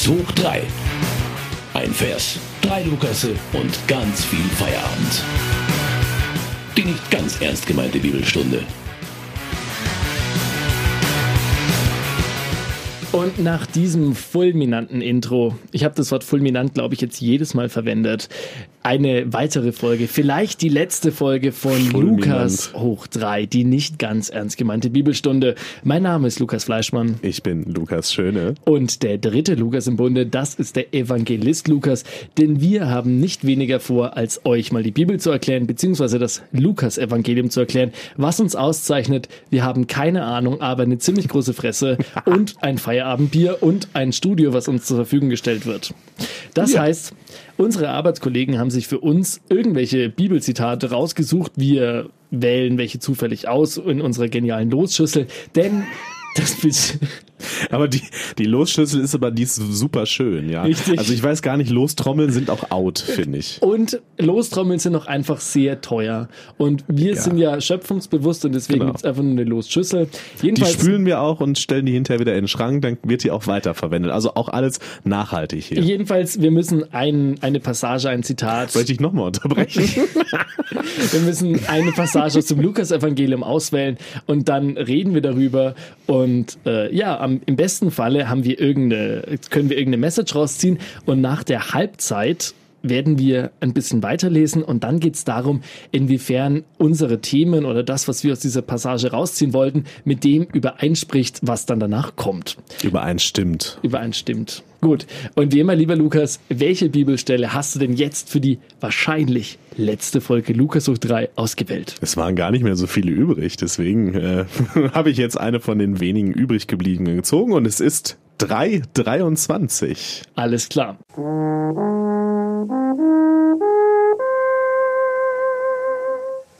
Lukas hoch 3. Ein Vers, drei Lukasse und ganz viel Feierabend. Die nicht ganz ernst gemeinte Bibelstunde Und nach diesem fulminanten Intro, ich habe das Wort fulminant, glaube ich, jetzt jedes Mal verwendet, eine weitere Folge, vielleicht die letzte Folge von fulminant. Lukas hoch drei, die nicht ganz ernst gemeinte Bibelstunde. Mein Name ist Lukas Fleischmann. Ich bin Lukas Schöne. Und der dritte Lukas im Bunde, das ist der Evangelist Lukas, denn wir haben nicht weniger vor, als euch mal die Bibel zu erklären, beziehungsweise das Lukas-Evangelium zu erklären. Was uns auszeichnet, wir haben keine Ahnung, aber eine ziemlich große Fresse und ein Feier Feierabendbier und ein Studio, was uns zur Verfügung gestellt wird. Das ja. heißt, unsere Arbeitskollegen haben sich für uns irgendwelche Bibelzitate rausgesucht. Wir wählen welche zufällig aus in unserer genialen Losschüssel, denn das aber die, die Losschüssel ist aber die ist super schön, ja. Richtig. Also ich weiß gar nicht, Lostrommeln sind auch out, finde ich. Und Lostrommeln sind auch einfach sehr teuer. Und wir ja. sind ja schöpfungsbewusst und deswegen genau. gibt es einfach nur eine Losschüssel. Jedenfalls, die spülen wir auch und stellen die hinterher wieder in den Schrank, dann wird die auch weiterverwendet. Also auch alles nachhaltig hier. Jedenfalls, wir müssen ein, eine Passage, ein Zitat. Soll ich nochmal unterbrechen? wir müssen eine Passage aus dem Lukas-Evangelium auswählen und dann reden wir darüber. Und äh, ja, am am, im besten Falle haben wir irgendeine, können wir irgendeine Message rausziehen und nach der Halbzeit werden wir ein bisschen weiterlesen und dann geht es darum, inwiefern unsere Themen oder das, was wir aus dieser Passage rausziehen wollten, mit dem übereinspricht, was dann danach kommt. Übereinstimmt. Übereinstimmt. Gut. Und wie immer, lieber Lukas, welche Bibelstelle hast du denn jetzt für die wahrscheinlich letzte Folge Lukas hoch 3 ausgewählt? Es waren gar nicht mehr so viele übrig, deswegen äh, habe ich jetzt eine von den wenigen übrig gebliebenen gezogen und es ist 3,23. Alles klar.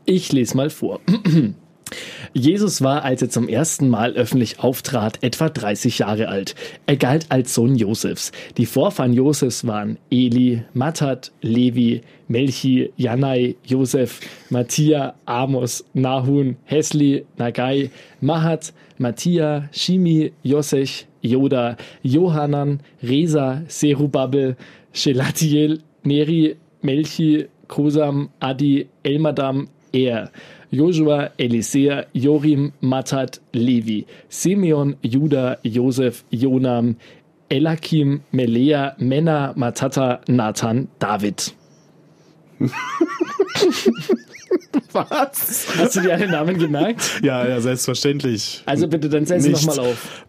Ich lese mal vor. Jesus war, als er zum ersten Mal öffentlich auftrat, etwa 30 Jahre alt. Er galt als Sohn Josefs. Die Vorfahren Josefs waren Eli, Mattat, Levi, Melchi, Janai, Josef, Mattia, Amos, Nahun, Hesli, Nagai, Mahat, Mattia, Shimi, Josech, Joda, Johanan, Reza, Serubabel, Shelatiel, Neri, Melchi, Kosam, Adi, Elmadam, Er, Joshua, Elisea, Jorim, Matat, Levi, Simeon, Judah, Josef, Jonam, Elakim, Melea, Mena, Matata, Nathan, David. Was? Hast du dir alle Namen gemerkt? Ja, ja, selbstverständlich. Also bitte, dann zähl sie nochmal auf.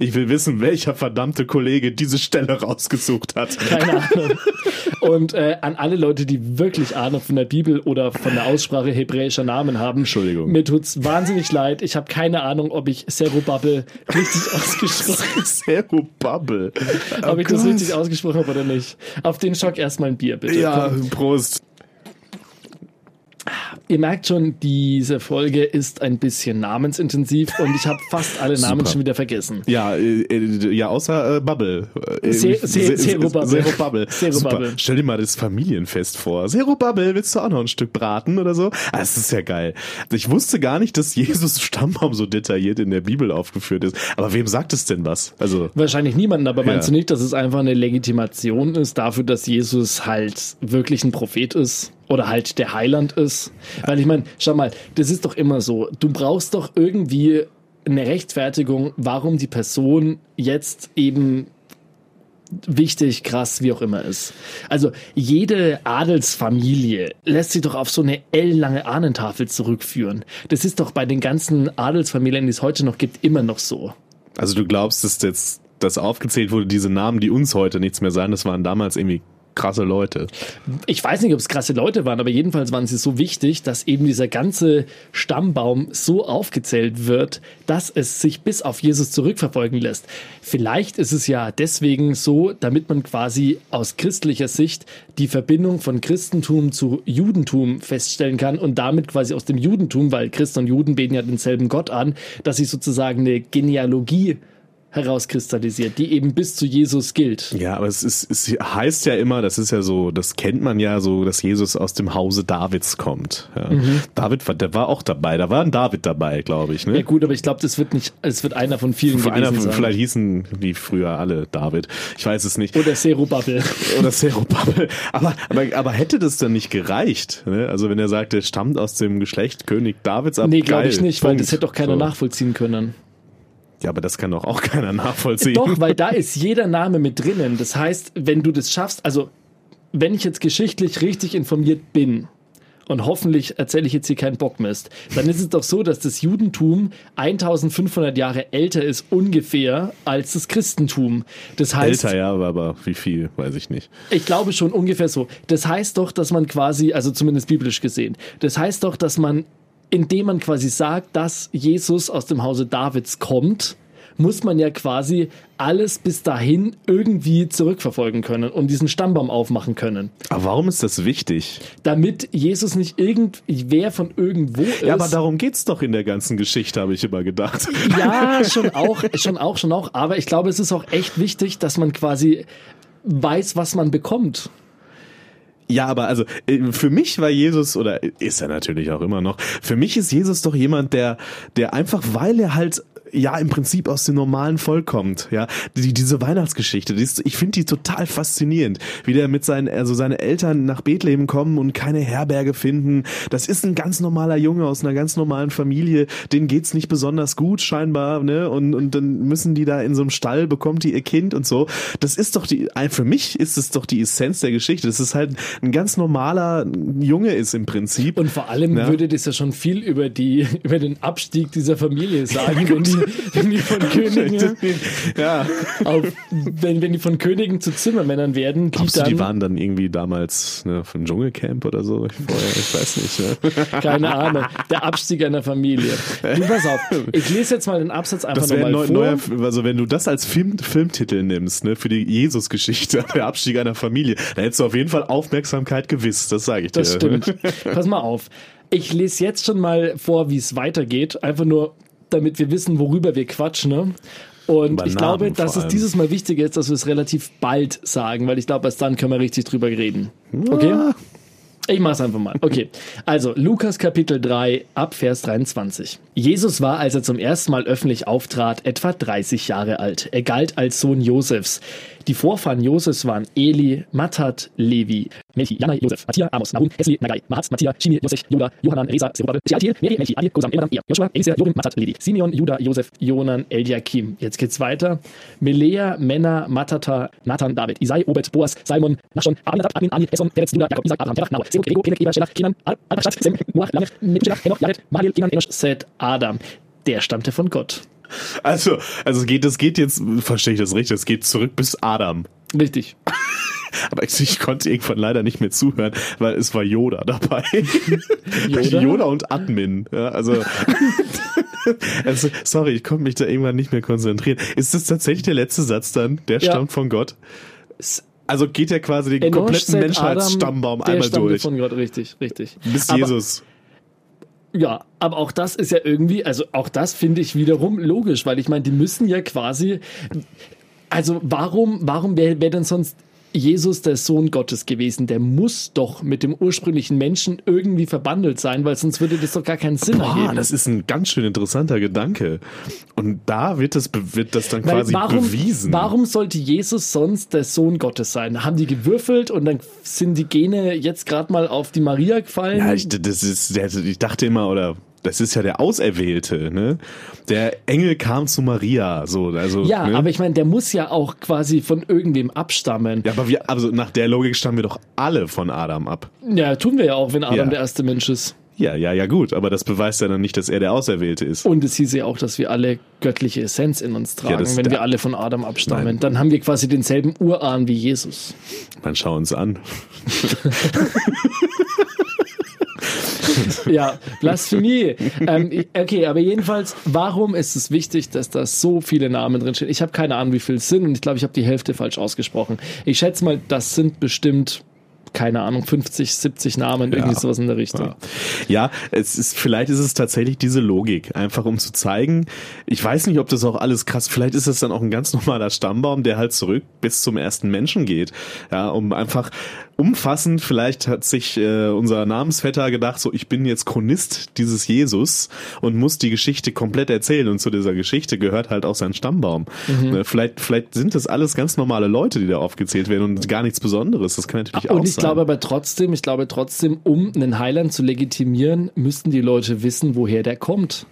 Ich will wissen, welcher verdammte Kollege diese Stelle rausgesucht hat. Keine Ahnung. Und äh, an alle Leute, die wirklich Ahnung von der Bibel oder von der Aussprache hebräischer Namen haben. Entschuldigung. Mir tut's wahnsinnig leid. Ich habe keine Ahnung, ob ich Serubabel richtig ausgesprochen habe. Serubabel. Oh ob ich Gott. das richtig ausgesprochen habe oder nicht. Auf den Schock erstmal ein Bier, bitte. Ja, Komm. Prost. Ihr merkt schon, diese Folge ist ein bisschen namensintensiv und ich habe fast alle Namen Super. schon wieder vergessen. Ja, äh, äh ja außer äh, Bubble. Äh, Zero Bubble. Zero Bubble. Zero Bubble. Stell dir mal das Familienfest vor. Zero Bubble, willst du auch noch ein Stück braten oder so? Ah, das ist ja geil. Ich wusste gar nicht, dass Jesus Stammbaum so detailliert in der Bibel aufgeführt ist. Aber wem sagt es denn was? Also Wahrscheinlich niemanden, aber meinst ja. du nicht, dass es einfach eine Legitimation ist dafür, dass Jesus halt wirklich ein Prophet ist? Oder halt der Heiland ist. Weil ich meine, schau mal, das ist doch immer so. Du brauchst doch irgendwie eine Rechtfertigung, warum die Person jetzt eben wichtig, krass, wie auch immer ist. Also jede Adelsfamilie lässt sich doch auf so eine ellenlange Ahnentafel zurückführen. Das ist doch bei den ganzen Adelsfamilien, die es heute noch gibt, immer noch so. Also du glaubst, dass jetzt das aufgezählt wurde, diese Namen, die uns heute nichts mehr sagen, das waren damals irgendwie krasse Leute. Ich weiß nicht, ob es krasse Leute waren, aber jedenfalls waren sie so wichtig, dass eben dieser ganze Stammbaum so aufgezählt wird, dass es sich bis auf Jesus zurückverfolgen lässt. Vielleicht ist es ja deswegen so, damit man quasi aus christlicher Sicht die Verbindung von Christentum zu Judentum feststellen kann und damit quasi aus dem Judentum, weil Christen und Juden beten ja denselben Gott an, dass sich sozusagen eine Genealogie herauskristallisiert, die eben bis zu Jesus gilt. Ja, aber es, ist, es heißt ja immer, das ist ja so, das kennt man ja so, dass Jesus aus dem Hause Davids kommt. Ja. Mhm. David, der war auch dabei, da war ein David dabei, glaube ich. Ne? Ja gut, aber ich glaube, das wird nicht, es wird einer von vielen Für gewesen einer von, sein. Vielleicht hießen die früher alle David. Ich weiß es nicht. Oder Serubabel. Oder Serubabel. Aber, aber, aber hätte das dann nicht gereicht? Ne? Also wenn er sagt, er stammt aus dem Geschlecht König Davids ab. Nee, glaube ich nicht, Punkt. weil das hätte doch keiner so. nachvollziehen können. Ja, aber das kann doch auch keiner nachvollziehen. Doch, weil da ist jeder Name mit drinnen. Das heißt, wenn du das schaffst, also wenn ich jetzt geschichtlich richtig informiert bin, und hoffentlich erzähle ich jetzt hier keinen Bockmist, dann ist es doch so, dass das Judentum 1500 Jahre älter ist ungefähr als das Christentum. Das heißt, älter ja, aber wie viel, weiß ich nicht. Ich glaube schon ungefähr so. Das heißt doch, dass man quasi, also zumindest biblisch gesehen, das heißt doch, dass man indem man quasi sagt, dass Jesus aus dem Hause Davids kommt, muss man ja quasi alles bis dahin irgendwie zurückverfolgen können und diesen Stammbaum aufmachen können. Aber warum ist das wichtig? Damit Jesus nicht irgendwer von irgendwo ist. Ja, aber darum geht's doch in der ganzen Geschichte, habe ich immer gedacht. Ja, schon auch, schon auch, schon auch. Aber ich glaube, es ist auch echt wichtig, dass man quasi weiß, was man bekommt. Ja, aber also äh, für mich war Jesus oder ist er natürlich auch immer noch. Für mich ist Jesus doch jemand, der der einfach weil er halt ja im Prinzip aus dem normalen Volk kommt. Ja, die, diese Weihnachtsgeschichte, die ist, ich finde die total faszinierend, wie der mit seinen, also seine Eltern nach Bethlehem kommen und keine Herberge finden. Das ist ein ganz normaler Junge aus einer ganz normalen Familie, denen geht's nicht besonders gut scheinbar, ne? Und und dann müssen die da in so einem Stall bekommt die ihr Kind und so. Das ist doch die, für mich ist es doch die Essenz der Geschichte. Das ist halt ein ganz normaler Junge ist im Prinzip. Und vor allem ja. würde das ja schon viel über die über den Abstieg dieser Familie sagen, wenn die wenn die von Königen, ja. auf, wenn, wenn die von Königen zu Zimmermännern werden, die Glaubst dann, du, die waren dann irgendwie damals ne, von Dschungelcamp oder so? Ich, vorher, ich weiß nicht. Ne? Keine Ahnung. Der Abstieg einer Familie. Du pass auf. Ich lese jetzt mal den Absatz einfach nochmal neu, vor. Neuer, also wenn du das als Film, Filmtitel nimmst, ne, für die Jesus-Geschichte, der Abstieg einer Familie, dann hättest du auf jeden Fall Aufmerksamkeit gewiss. Das sage ich dir. Das stimmt. Pass mal auf. Ich lese jetzt schon mal vor, wie es weitergeht. Einfach nur, damit wir wissen, worüber wir quatschen. Ne? Und Über ich glaube, dass es dieses Mal wichtig ist, dass wir es relativ bald sagen, weil ich glaube, erst dann können wir richtig drüber reden. Okay? Ja. Ich mach's einfach mal. Okay. Also, Lukas Kapitel 3 ab Vers 23. Jesus war, als er zum ersten Mal öffentlich auftrat, etwa 30 Jahre alt. Er galt als Sohn Josefs. Die Vorfahren Josefs waren Eli, Matat, Levi, Melchi, Jana, Josef, Matthias, Amos, Nahum, Hesli, Nagai, Mahatz, Matthias, Shimi, Josef, Judah, Johanan, Reza, Zerubabel, Shealtiel, Meri, Melchi, Adi, Kosam, Elam, Er, Joshua, Elisir, Jorim, Matat, Levi, Simeon, Judah, Josef, Jonan, Eliakim. Jetzt geht's weiter. Melea, Männer, Matata, Nathan, David, Isai, Obed, Boas, Simon, Nachshon, Abinadab, Admin, Ali, Eson, Peretz, Judah, Jakob, Isaac, Abraham, Terach, Nahor, Seruk, Ego, Penek, Eber, Shelach, Kenan, Arpachshat, Sem, Noach, Lamech, Methuselah, Henoch, Jared, Mahil, Kenan, Enosh, Seth, Adam. Der stammte von Gott. Also, also geht, es geht jetzt, verstehe ich das richtig, es geht zurück bis Adam. Richtig. Aber ich, ich, konnte irgendwann leider nicht mehr zuhören, weil es war Yoda dabei. Yoda, Yoda und Admin. Ja, also, also, sorry, ich konnte mich da irgendwann nicht mehr konzentrieren. Ist das tatsächlich der letzte Satz dann? Der ja. stammt von Gott? Also geht er quasi den Enoch kompletten Menschheitsstammbaum einmal durch. von Gott, richtig, richtig. Bis Aber Jesus. Ja, aber auch das ist ja irgendwie, also auch das finde ich wiederum logisch, weil ich meine, die müssen ja quasi, also warum, warum wäre wär denn sonst Jesus der Sohn Gottes gewesen. Der muss doch mit dem ursprünglichen Menschen irgendwie verbandelt sein, weil sonst würde das doch gar keinen Sinn Boah, ergeben. Das ist ein ganz schön interessanter Gedanke. Und da wird das, wird das dann weil quasi warum, bewiesen. Warum sollte Jesus sonst der Sohn Gottes sein? Haben die gewürfelt und dann sind die Gene jetzt gerade mal auf die Maria gefallen? Ja, ich, das ist, ich dachte immer, oder das ist ja der Auserwählte, ne? Der Engel kam zu Maria, so, also. Ja, ne? aber ich meine, der muss ja auch quasi von irgendwem abstammen. Ja, aber wir, also nach der Logik stammen wir doch alle von Adam ab. Ja, tun wir ja auch, wenn Adam ja. der erste Mensch ist. Ja, ja, ja, gut, aber das beweist ja dann nicht, dass er der Auserwählte ist. Und es hieß ja auch, dass wir alle göttliche Essenz in uns tragen, ja, wenn wir alle von Adam abstammen. Nein. Dann haben wir quasi denselben Urahn wie Jesus. Man schau uns an. ja, Blasphemie. Ähm, okay, aber jedenfalls, warum ist es wichtig, dass da so viele Namen drinstehen? Ich habe keine Ahnung, wie viel es sind und ich glaube, ich habe die Hälfte falsch ausgesprochen. Ich schätze mal, das sind bestimmt keine Ahnung, 50, 70 Namen, irgendwie sowas in der Richtung. Ja. ja, es ist, vielleicht ist es tatsächlich diese Logik, einfach um zu zeigen, ich weiß nicht, ob das auch alles krass, vielleicht ist es dann auch ein ganz normaler Stammbaum, der halt zurück bis zum ersten Menschen geht. Ja, um einfach umfassend, vielleicht hat sich äh, unser Namensvetter gedacht, so ich bin jetzt Chronist dieses Jesus und muss die Geschichte komplett erzählen und zu dieser Geschichte gehört halt auch sein Stammbaum. Mhm. Äh, vielleicht, vielleicht sind das alles ganz normale Leute, die da aufgezählt werden und gar nichts Besonderes. Das kann natürlich und auch sein. Und ich glaube aber trotzdem, ich glaube trotzdem, um einen Heiland zu legitimieren, müssten die Leute wissen, woher der kommt.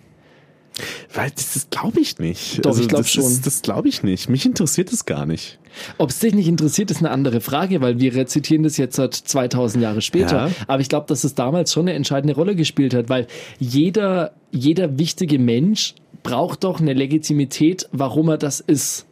Weil das, das glaube ich nicht. Doch, also, ich glaube schon. Ist, das glaube ich nicht. Mich interessiert es gar nicht. Ob es dich nicht interessiert, ist eine andere Frage, weil wir rezitieren das jetzt seit 2000 Jahre später. Ja. Aber ich glaube, dass es damals schon eine entscheidende Rolle gespielt hat, weil jeder, jeder wichtige Mensch braucht doch eine Legitimität, warum er das ist.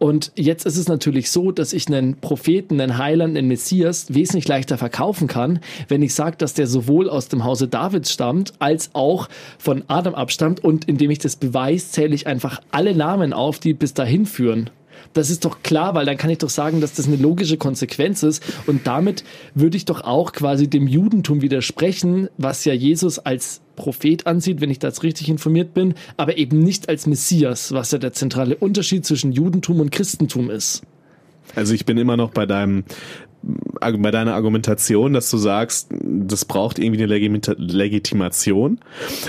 Und jetzt ist es natürlich so, dass ich einen Propheten, einen Heiland, einen Messias wesentlich leichter verkaufen kann, wenn ich sage, dass der sowohl aus dem Hause Davids stammt, als auch von Adam abstammt. Und indem ich das beweise, zähle ich einfach alle Namen auf, die bis dahin führen. Das ist doch klar, weil dann kann ich doch sagen, dass das eine logische Konsequenz ist. Und damit würde ich doch auch quasi dem Judentum widersprechen, was ja Jesus als Prophet ansieht, wenn ich da jetzt richtig informiert bin, aber eben nicht als Messias, was ja der zentrale Unterschied zwischen Judentum und Christentum ist. Also ich bin immer noch bei deinem bei deiner Argumentation, dass du sagst, das braucht irgendwie eine Legitimation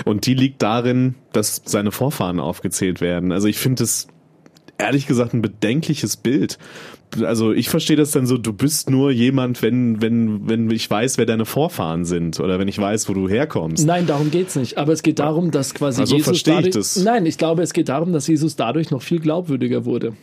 und die liegt darin, dass seine Vorfahren aufgezählt werden. Also ich finde es ehrlich gesagt ein bedenkliches Bild. Also ich verstehe das dann so, du bist nur jemand, wenn, wenn, wenn ich weiß, wer deine Vorfahren sind oder wenn ich weiß, wo du herkommst. Nein, darum geht's nicht. Aber es geht darum, dass quasi also Jesus dadurch, ich das. Nein, ich glaube, es geht darum, dass Jesus dadurch noch viel glaubwürdiger wurde.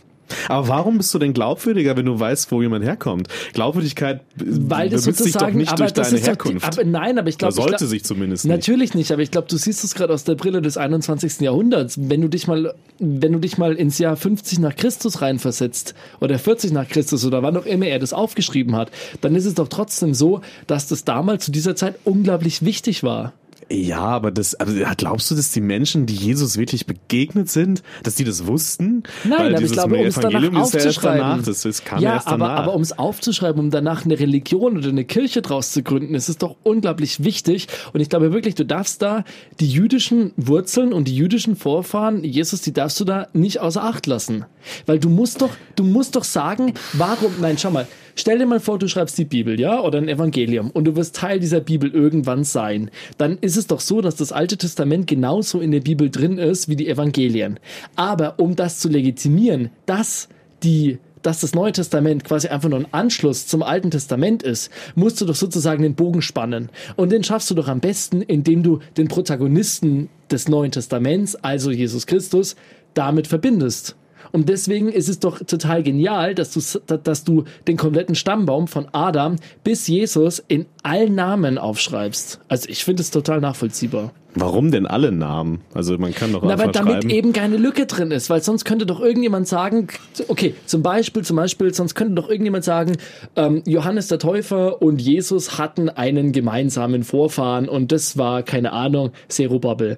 Aber warum bist du denn glaubwürdiger, wenn du weißt, wo jemand herkommt? Glaubwürdigkeit Weil das sich doch nicht durch deine Herkunft. Die, aber nein, aber ich glaube, sollte glaub, sich zumindest nicht. Natürlich nicht, aber ich glaube, du siehst es gerade aus der Brille des 21. Jahrhunderts. Wenn du dich mal, wenn du dich mal ins Jahr 50 nach Christus reinversetzt oder 40 nach Christus oder wann auch immer er das aufgeschrieben hat, dann ist es doch trotzdem so, dass das damals zu dieser Zeit unglaublich wichtig war. Ja, aber das, also glaubst du, dass die Menschen, die Jesus wirklich begegnet sind, dass die das wussten? Nein, Weil aber ich glaube, um es danach aufzuschreiben. Danach, das, das kam ja, aber, aber um es aufzuschreiben, um danach eine Religion oder eine Kirche draus zu gründen, ist es doch unglaublich wichtig. Und ich glaube wirklich, du darfst da die jüdischen Wurzeln und die jüdischen Vorfahren, Jesus, die darfst du da nicht außer Acht lassen. Weil du musst doch, du musst doch sagen, warum, nein, schau mal, Stell dir mal vor, du schreibst die Bibel, ja, oder ein Evangelium und du wirst Teil dieser Bibel irgendwann sein. Dann ist es doch so, dass das Alte Testament genauso in der Bibel drin ist wie die Evangelien. Aber um das zu legitimieren, dass die dass das Neue Testament quasi einfach nur ein Anschluss zum Alten Testament ist, musst du doch sozusagen den Bogen spannen. Und den schaffst du doch am besten, indem du den Protagonisten des Neuen Testaments, also Jesus Christus, damit verbindest. Und deswegen ist es doch total genial, dass du, dass du den kompletten Stammbaum von Adam bis Jesus in allen Namen aufschreibst. Also ich finde es total nachvollziehbar. Warum denn alle Namen? Also man kann doch Na, einfach aber damit schreiben. eben keine Lücke drin ist, weil sonst könnte doch irgendjemand sagen, okay, zum Beispiel, zum Beispiel, sonst könnte doch irgendjemand sagen, ähm, Johannes der Täufer und Jesus hatten einen gemeinsamen Vorfahren und das war, keine Ahnung, Zerubabel.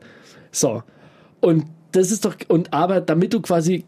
So. Und das ist doch, und aber damit du quasi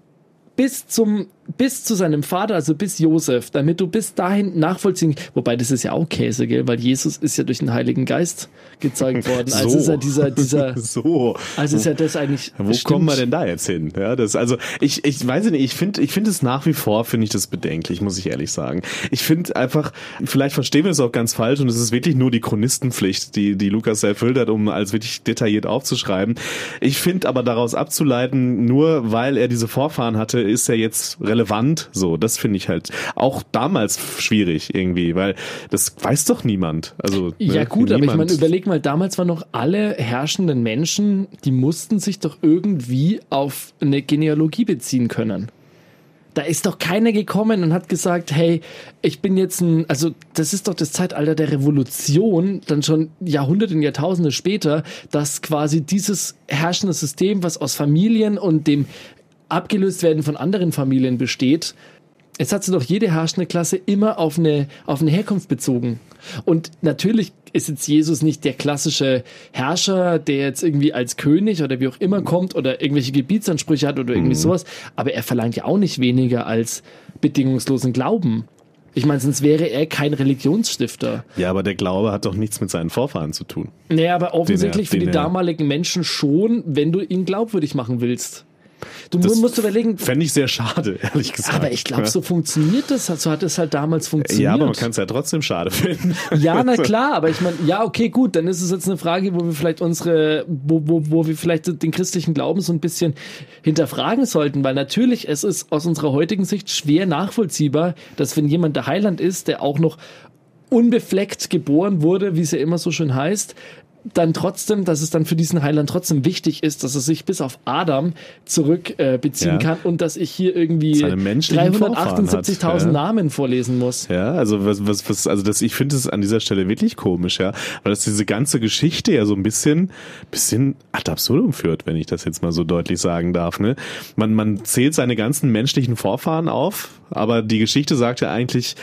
bis zum bis zu seinem Vater, also bis Josef, damit du bis dahin nachvollziehen, wobei das ist ja auch Käse, gell, weil Jesus ist ja durch den Heiligen Geist gezeigt worden. Also so. ist ja dieser dieser so. Also ist ja das eigentlich Wo stimmt. kommen wir denn da jetzt hin? Ja, das also ich ich weiß nicht, ich finde ich finde es nach wie vor finde ich das bedenklich, muss ich ehrlich sagen. Ich finde einfach vielleicht verstehen wir es auch ganz falsch und es ist wirklich nur die Chronistenpflicht, die die Lukas erfüllt hat, um als wirklich detailliert aufzuschreiben. Ich finde aber daraus abzuleiten, nur weil er diese Vorfahren hatte, ist er jetzt relevant. So, das finde ich halt auch damals schwierig irgendwie, weil das weiß doch niemand. Also ja ne, gut, niemand. aber ich meine, überleg mal, damals waren noch alle herrschenden Menschen, die mussten sich doch irgendwie auf eine Genealogie beziehen können. Da ist doch keiner gekommen und hat gesagt, hey, ich bin jetzt ein, also das ist doch das Zeitalter der Revolution, dann schon Jahrhunderte und Jahrtausende später, dass quasi dieses herrschende System, was aus Familien und dem abgelöst werden von anderen Familien besteht, es hat sich doch jede herrschende Klasse immer auf eine, auf eine Herkunft bezogen. Und natürlich ist jetzt Jesus nicht der klassische Herrscher, der jetzt irgendwie als König oder wie auch immer kommt oder irgendwelche Gebietsansprüche hat oder irgendwie mhm. sowas. Aber er verlangt ja auch nicht weniger als bedingungslosen Glauben. Ich meine, sonst wäre er kein Religionsstifter. Ja, aber der Glaube hat doch nichts mit seinen Vorfahren zu tun. Naja, aber offensichtlich er, für die damaligen Menschen schon, wenn du ihn glaubwürdig machen willst. Du das musst überlegen. Fände ich sehr schade, ehrlich gesagt. Aber ich glaube, so funktioniert das. So hat es halt damals funktioniert. Ja, aber man kann es ja trotzdem schade finden. Ja, na klar, aber ich meine, ja, okay, gut, dann ist es jetzt eine Frage, wo wir vielleicht unsere, wo, wo, wo wir vielleicht den christlichen Glauben so ein bisschen hinterfragen sollten, weil natürlich es ist aus unserer heutigen Sicht schwer nachvollziehbar, dass wenn jemand der Heiland ist, der auch noch unbefleckt geboren wurde, wie es ja immer so schön heißt, dann trotzdem, dass es dann für diesen Heiland trotzdem wichtig ist, dass er sich bis auf Adam zurück äh, beziehen ja. kann und dass ich hier irgendwie 378.000 ja. Namen vorlesen muss. Ja, also was, was, was, also das, ich finde es an dieser Stelle wirklich komisch, ja, weil das diese ganze Geschichte ja so ein bisschen, bisschen ad absurdum führt, wenn ich das jetzt mal so deutlich sagen darf. Ne? Man, man zählt seine ganzen menschlichen Vorfahren auf, aber die Geschichte sagt ja eigentlich,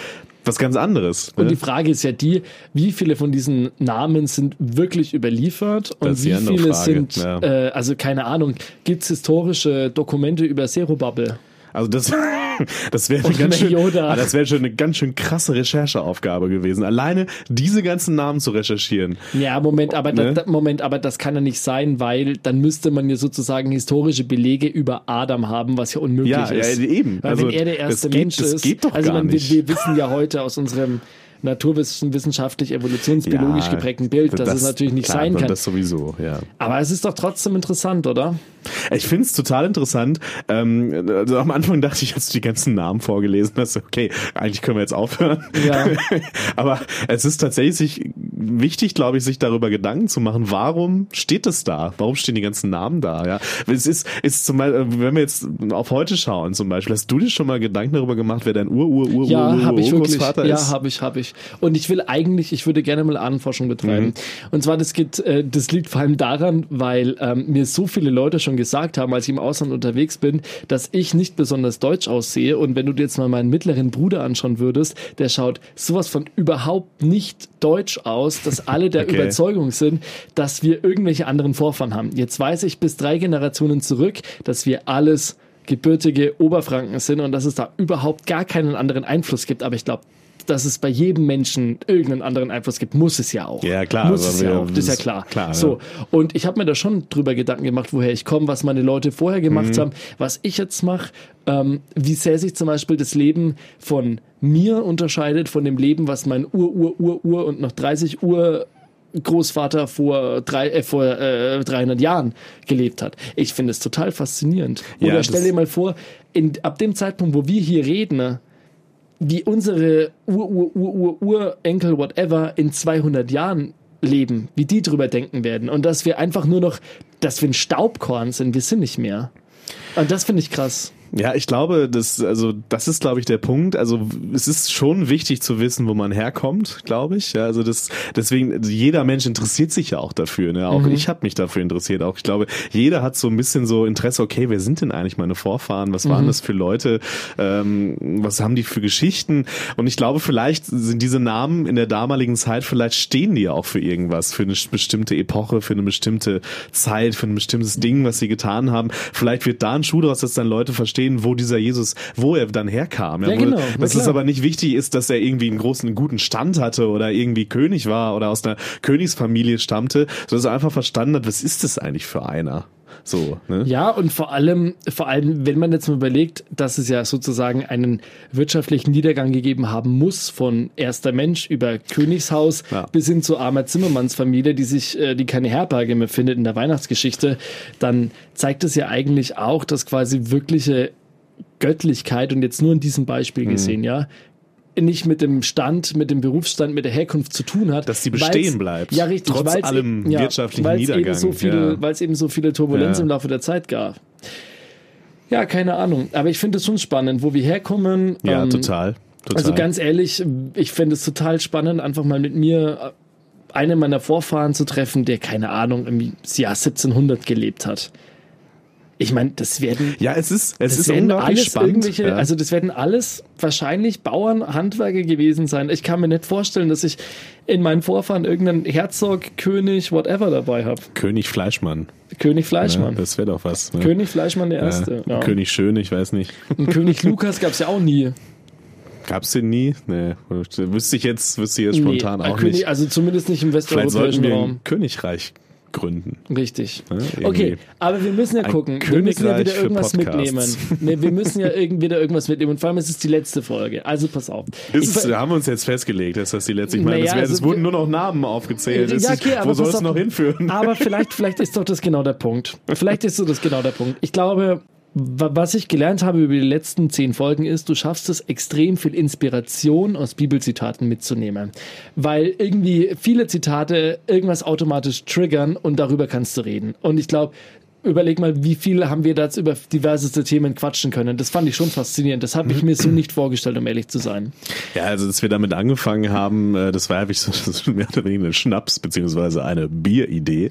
was ganz anderes. Ne? Und die Frage ist ja die, wie viele von diesen Namen sind wirklich überliefert und wie viele Frage. sind, ja. äh, also keine Ahnung, gibt es historische Dokumente über Zerubabel? Also das, das wäre ganz schön, ah, das schon eine ganz schön krasse Rechercheaufgabe gewesen. Alleine diese ganzen Namen zu recherchieren. Ja, Moment, aber ne? das, Moment, aber das kann ja nicht sein, weil dann müsste man ja sozusagen historische Belege über Adam haben, was ja unmöglich ja, ist. Ja, eben. Weil also, wenn er der erste Mensch geht, ist, geht doch also man. Wir, wir wissen ja heute aus unserem naturwissenschaftlich, evolutionsbiologisch ja, geprägten Bild, dass das, es natürlich nicht klar, sein kann. Das sowieso, ja. Aber es ist doch trotzdem interessant, oder? Ich finde es total interessant. Ähm, also am Anfang dachte ich, als du die ganzen Namen vorgelesen hast, okay, eigentlich können wir jetzt aufhören. Ja. Aber es ist tatsächlich wichtig, glaube ich, sich darüber Gedanken zu machen, warum steht es da? Warum stehen die ganzen Namen da? Ja, es ist, ist zum Beispiel, wenn wir jetzt auf heute schauen, zum Beispiel, hast du dir schon mal Gedanken darüber gemacht, wer dein Ur, Ur, Ur, ja, Ur, Ur, Ur, Urgroßvater ist? Ja, habe ich, habe ich. Und ich will eigentlich, ich würde gerne mal Ahnenforschung betreiben. Mhm. Und zwar, das geht, äh, das liegt vor allem daran, weil ähm, mir so viele Leute schon gesagt haben, als ich im Ausland unterwegs bin, dass ich nicht besonders deutsch aussehe. Und wenn du dir jetzt mal meinen mittleren Bruder anschauen würdest, der schaut sowas von überhaupt nicht deutsch aus, dass alle der okay. Überzeugung sind, dass wir irgendwelche anderen Vorfahren haben. Jetzt weiß ich bis drei Generationen zurück, dass wir alles gebürtige Oberfranken sind und dass es da überhaupt gar keinen anderen Einfluss gibt. Aber ich glaube, dass es bei jedem Menschen irgendeinen anderen Einfluss gibt, muss es ja auch. Ja, klar. Muss es ja auch, das ist ja klar. klar so, ja. und ich habe mir da schon drüber Gedanken gemacht, woher ich komme, was meine Leute vorher gemacht mhm. haben, was ich jetzt mache, ähm, wie sehr sich zum Beispiel das Leben von mir unterscheidet von dem Leben, was mein Ur, Ur, Ur, Ur und noch 30 Uhr Großvater vor, drei, äh, vor äh, 300 Jahren gelebt hat. Ich finde es total faszinierend. Oder ja, stell dir mal vor, in, ab dem Zeitpunkt, wo wir hier reden, ne, wie unsere Ur-Ur-Ur-Ur-Urenkel, whatever, in 200 Jahren leben, wie die drüber denken werden. Und dass wir einfach nur noch, dass wir ein Staubkorn sind, wir sind nicht mehr. Und das finde ich krass. Ja, ich glaube, das, also, das ist, glaube ich, der Punkt. Also, es ist schon wichtig zu wissen, wo man herkommt, glaube ich. Ja, also, das, deswegen, also jeder Mensch interessiert sich ja auch dafür, ne? Auch mhm. ich habe mich dafür interessiert. Auch ich glaube, jeder hat so ein bisschen so Interesse, okay, wer sind denn eigentlich meine Vorfahren? Was waren mhm. das für Leute? Ähm, was haben die für Geschichten? Und ich glaube, vielleicht sind diese Namen in der damaligen Zeit, vielleicht stehen die auch für irgendwas, für eine bestimmte Epoche, für eine bestimmte Zeit, für ein bestimmtes Ding, was sie getan haben. Vielleicht wird da ein Schuh draus, dass dann Leute verstehen, verstehen, wo dieser Jesus, wo er dann herkam. Ja, ja genau. Dass es aber nicht wichtig ist, dass er irgendwie einen großen, guten Stand hatte oder irgendwie König war oder aus einer Königsfamilie stammte, sondern dass er einfach verstanden hat, was ist das eigentlich für einer? So, ne? Ja, und vor allem, vor allem, wenn man jetzt mal überlegt, dass es ja sozusagen einen wirtschaftlichen Niedergang gegeben haben muss, von erster Mensch über Königshaus ja. bis hin zu armer Zimmermannsfamilie, die sich, äh, die keine Herberge mehr findet in der Weihnachtsgeschichte, dann zeigt es ja eigentlich auch, dass quasi wirkliche Göttlichkeit und jetzt nur in diesem Beispiel mhm. gesehen, ja, nicht mit dem Stand, mit dem Berufsstand, mit der Herkunft zu tun hat. Dass sie bestehen bleibt. Ja, richtig. Trotz allem ja, wirtschaftlichen Niedergang. Eben so viele, ja. Weil es eben so viele Turbulenz ja. im Laufe der Zeit gab. Ja, keine Ahnung. Aber ich finde es schon spannend, wo wir herkommen. Ja, ähm, total, total. Also ganz ehrlich, ich finde es total spannend, einfach mal mit mir einen meiner Vorfahren zu treffen, der, keine Ahnung, im Jahr 1700 gelebt hat. Ich meine, das werden. Ja, es ist, es ist unglaublich spannend. Ja. Also, das werden alles wahrscheinlich Bauern, Handwerker gewesen sein. Ich kann mir nicht vorstellen, dass ich in meinen Vorfahren irgendeinen Herzog, König, whatever dabei habe. König Fleischmann. König Fleischmann. Ja, das wäre doch was. Ne? König Fleischmann der Erste. Ja. König Schön, ich weiß nicht. Und König Lukas gab es ja auch nie. Gab's den nie? Nee, wüsste ich jetzt, wüsste ich jetzt spontan Nee, auch König, nicht. Also zumindest nicht im westeuropäischen Raum. Königreich gründen. Richtig. Ja, okay, aber wir müssen ja gucken. Wir müssen ja wieder irgendwas mitnehmen. Nee, wir müssen ja irgendwie wieder irgendwas mitnehmen. Und vor allem ist es die letzte Folge. Also pass auf. Ist es, haben wir uns jetzt festgelegt, dass das die letzte, ich meine, Naja, es, wär, also es wurden nur noch Namen aufgezählt. Ja, ist- okay, aber wo soll es noch hinführen? Aber vielleicht, vielleicht ist doch das genau der Punkt. Vielleicht ist so das genau der Punkt. Ich glaube, was ich gelernt habe über die letzten zehn Folgen ist, du schaffst es, extrem viel Inspiration aus Bibelzitaten mitzunehmen. Weil irgendwie viele Zitate irgendwas automatisch triggern und darüber kannst du reden. Und ich glaube, überleg mal, wie viel haben wir da jetzt über diverseste Themen quatschen können. Das fand ich schon faszinierend. Das habe ich mir so nicht vorgestellt, um ehrlich zu sein. Ja, also dass wir damit angefangen haben, äh, das war ja wirklich so mehr oder weniger eine Schnaps- beziehungsweise eine Bieridee.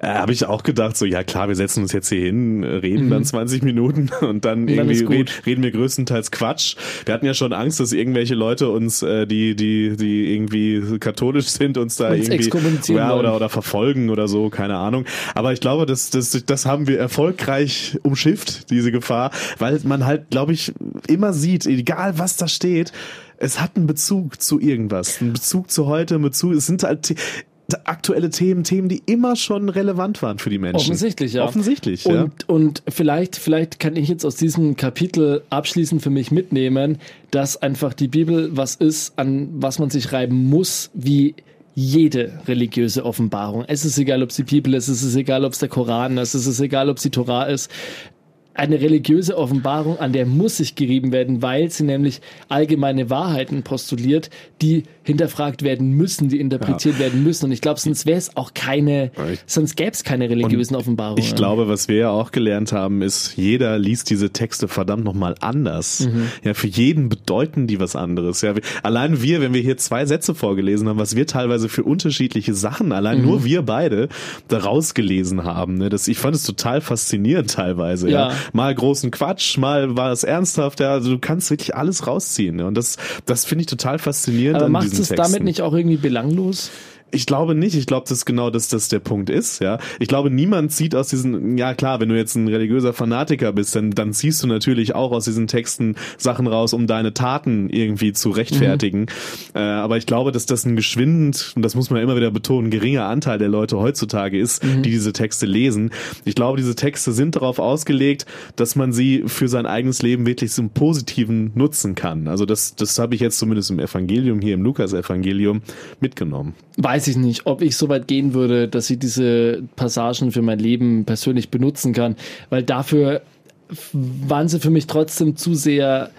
Äh, Habe ich auch gedacht, so ja klar, wir setzen uns jetzt hier hin, reden dann 20 Minuten und dann dann irgendwie red, reden wir größtenteils Quatsch. Wir hatten ja schon Angst, dass irgendwelche Leute uns, äh, die die die irgendwie katholisch sind, uns da Uns irgendwie ja, oder oder verfolgen oder so, keine Ahnung. Aber ich glaube, das das das haben wir erfolgreich umschifft diese Gefahr, weil man halt, glaube ich, immer sieht, egal was da steht, es hat einen Bezug zu irgendwas, einen Bezug zu heute, einen Bezug. Es sind halt aktuelle Themen, Themen, die immer schon relevant waren für die Menschen. Offensichtlich, ja. Offensichtlich, ja. Und, und vielleicht, vielleicht kann ich jetzt aus diesem Kapitel abschließend für mich mitnehmen, dass einfach die Bibel was ist, an was man sich reiben muss, wie jede religiöse Offenbarung. Es ist egal, ob es die Bibel ist, es ist egal, ob es der Koran ist, es ist egal, ob es die Torah ist. Eine religiöse Offenbarung, an der muss sich gerieben werden, weil sie nämlich allgemeine Wahrheiten postuliert, die hinterfragt werden müssen, die interpretiert werden müssen. Und ich glaube, sonst wäre es auch keine, sonst gäbe es keine religiösen Offenbarungen. Ich glaube, was wir ja auch gelernt haben, ist, jeder liest diese Texte verdammt nochmal anders. Mhm. Ja, für jeden bedeuten die was anderes. Ja, allein wir, wenn wir hier zwei Sätze vorgelesen haben, was wir teilweise für unterschiedliche Sachen, allein Mhm. nur wir beide, daraus gelesen haben. Ne? Das, ich fand es total faszinierend teilweise. Ja. Ja. Mal großen Quatsch, mal war es ernsthaft. Ja, also du kannst wirklich alles rausziehen. Ne? Und das, das finde ich total faszinierend Aber macht es Texten. damit nicht auch irgendwie belanglos? Ich glaube nicht. Ich glaube, dass genau das, das der Punkt ist. Ja, ich glaube, niemand zieht aus diesen. Ja, klar, wenn du jetzt ein religiöser Fanatiker bist, dann dann ziehst du natürlich auch aus diesen Texten Sachen raus, um deine Taten irgendwie zu rechtfertigen. Äh, aber ich glaube, dass das ein geschwindend und das muss man ja immer wieder betonen, geringer Anteil der Leute heutzutage ist, die diese Texte lesen. Ich glaube, diese Texte sind darauf ausgelegt, dass man sie für sein eigenes Leben wirklich zum Positiven nutzen kann. Also das das habe ich jetzt zumindest im Evangelium hier im Lukas-Evangelium mitgenommen. Weiß ich nicht, ob ich so weit gehen würde, dass ich diese Passagen für mein Leben persönlich benutzen kann, weil dafür waren sie für mich trotzdem zu sehr.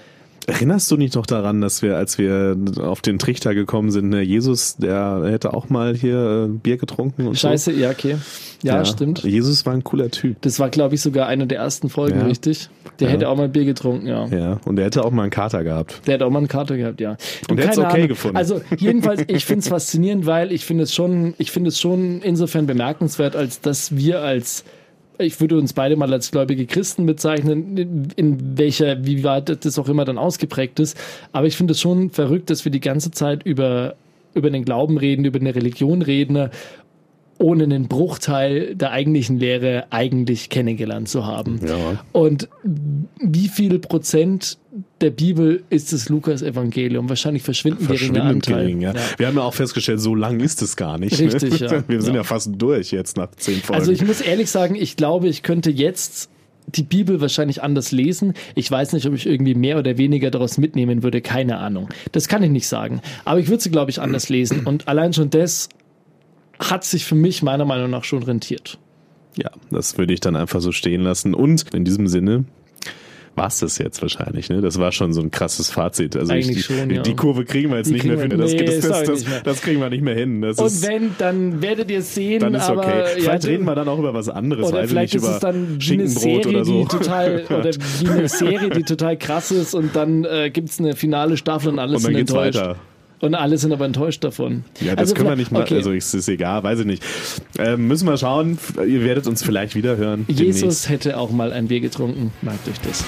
Erinnerst du dich noch daran, dass wir, als wir auf den Trichter gekommen sind, ne, Jesus, der hätte auch mal hier äh, Bier getrunken und Scheiße, ja, okay. so? Ja, stimmt. Jesus war ein cooler Typ. Das war, glaube ich, sogar eine der ersten Folgen, Ja. richtig? Der Ja. hätte auch mal Bier getrunken, ja. Ja, und er hätte auch mal einen Kater gehabt. Der hat auch mal einen Kater gehabt, ja. Du, Und der hat's keine okay Ahnung. gefunden. Also jedenfalls, ich finde es faszinierend, weil ich finde es schon, ich finde es schon insofern bemerkenswert, als dass wir als ich würde uns beide mal als gläubige Christen bezeichnen, in- welcher, wie weit das auch immer dann ausgeprägt ist. Aber ich finde es schon verrückt, dass wir die ganze Zeit über, über den Glauben reden, über eine Religion reden, ohne einen Bruchteil der eigentlichen Lehre eigentlich kennengelernt zu haben. Ja. Und wie viel Prozent der Bibel ist das Lukas-Evangelium? Wahrscheinlich verschwinden Verschwindend Anteil. gering, ja. Wir haben ja auch festgestellt, so lang ist es gar nicht. Richtig, ne? ja. Wir sind ja. Ja. fast durch jetzt nach zehn Folgen. Also ich muss ehrlich sagen, ich glaube, ich könnte jetzt die Bibel wahrscheinlich anders lesen. Ich weiß nicht, ob ich irgendwie mehr oder weniger daraus mitnehmen würde, keine Ahnung. Das kann ich nicht sagen. Aber ich würde sie, glaube ich, anders lesen. Und allein schon das hat sich für mich meiner Meinung nach schon rentiert. Ja, das würde ich dann einfach so stehen lassen. Und in diesem Sinne war es das jetzt wahrscheinlich. Ne? Das war schon so ein krasses Fazit. Also ich, die, schon, ja. die Kurve kriegen wir jetzt Die nicht mehr. wir- Finde. Das, nee, das, das nicht mehr. das kriegen wir nicht mehr hin. Das Und ist, wenn, dann werdet ihr es sehen. dann ist aber, okay. ja, Vielleicht du- reden wir dann auch über was anderes. Oder weiß vielleicht ich nicht, ist es über dann wie eine Schinkenbrot Serie, oder so. die total, oder wie eine Serie, die total krass ist und dann äh, gibt es eine finale Staffel und alle Und dann geht's enttäuscht. weiter. Und alle sind aber enttäuscht davon. Ja, das Also können wir nicht mal. okay. Also es ist egal, weiß ich nicht. Ähm, müssen wir schauen. Ihr werdet uns vielleicht wieder hören. Jesus demnächst. hätte auch mal ein Bier getrunken. Merkt euch das.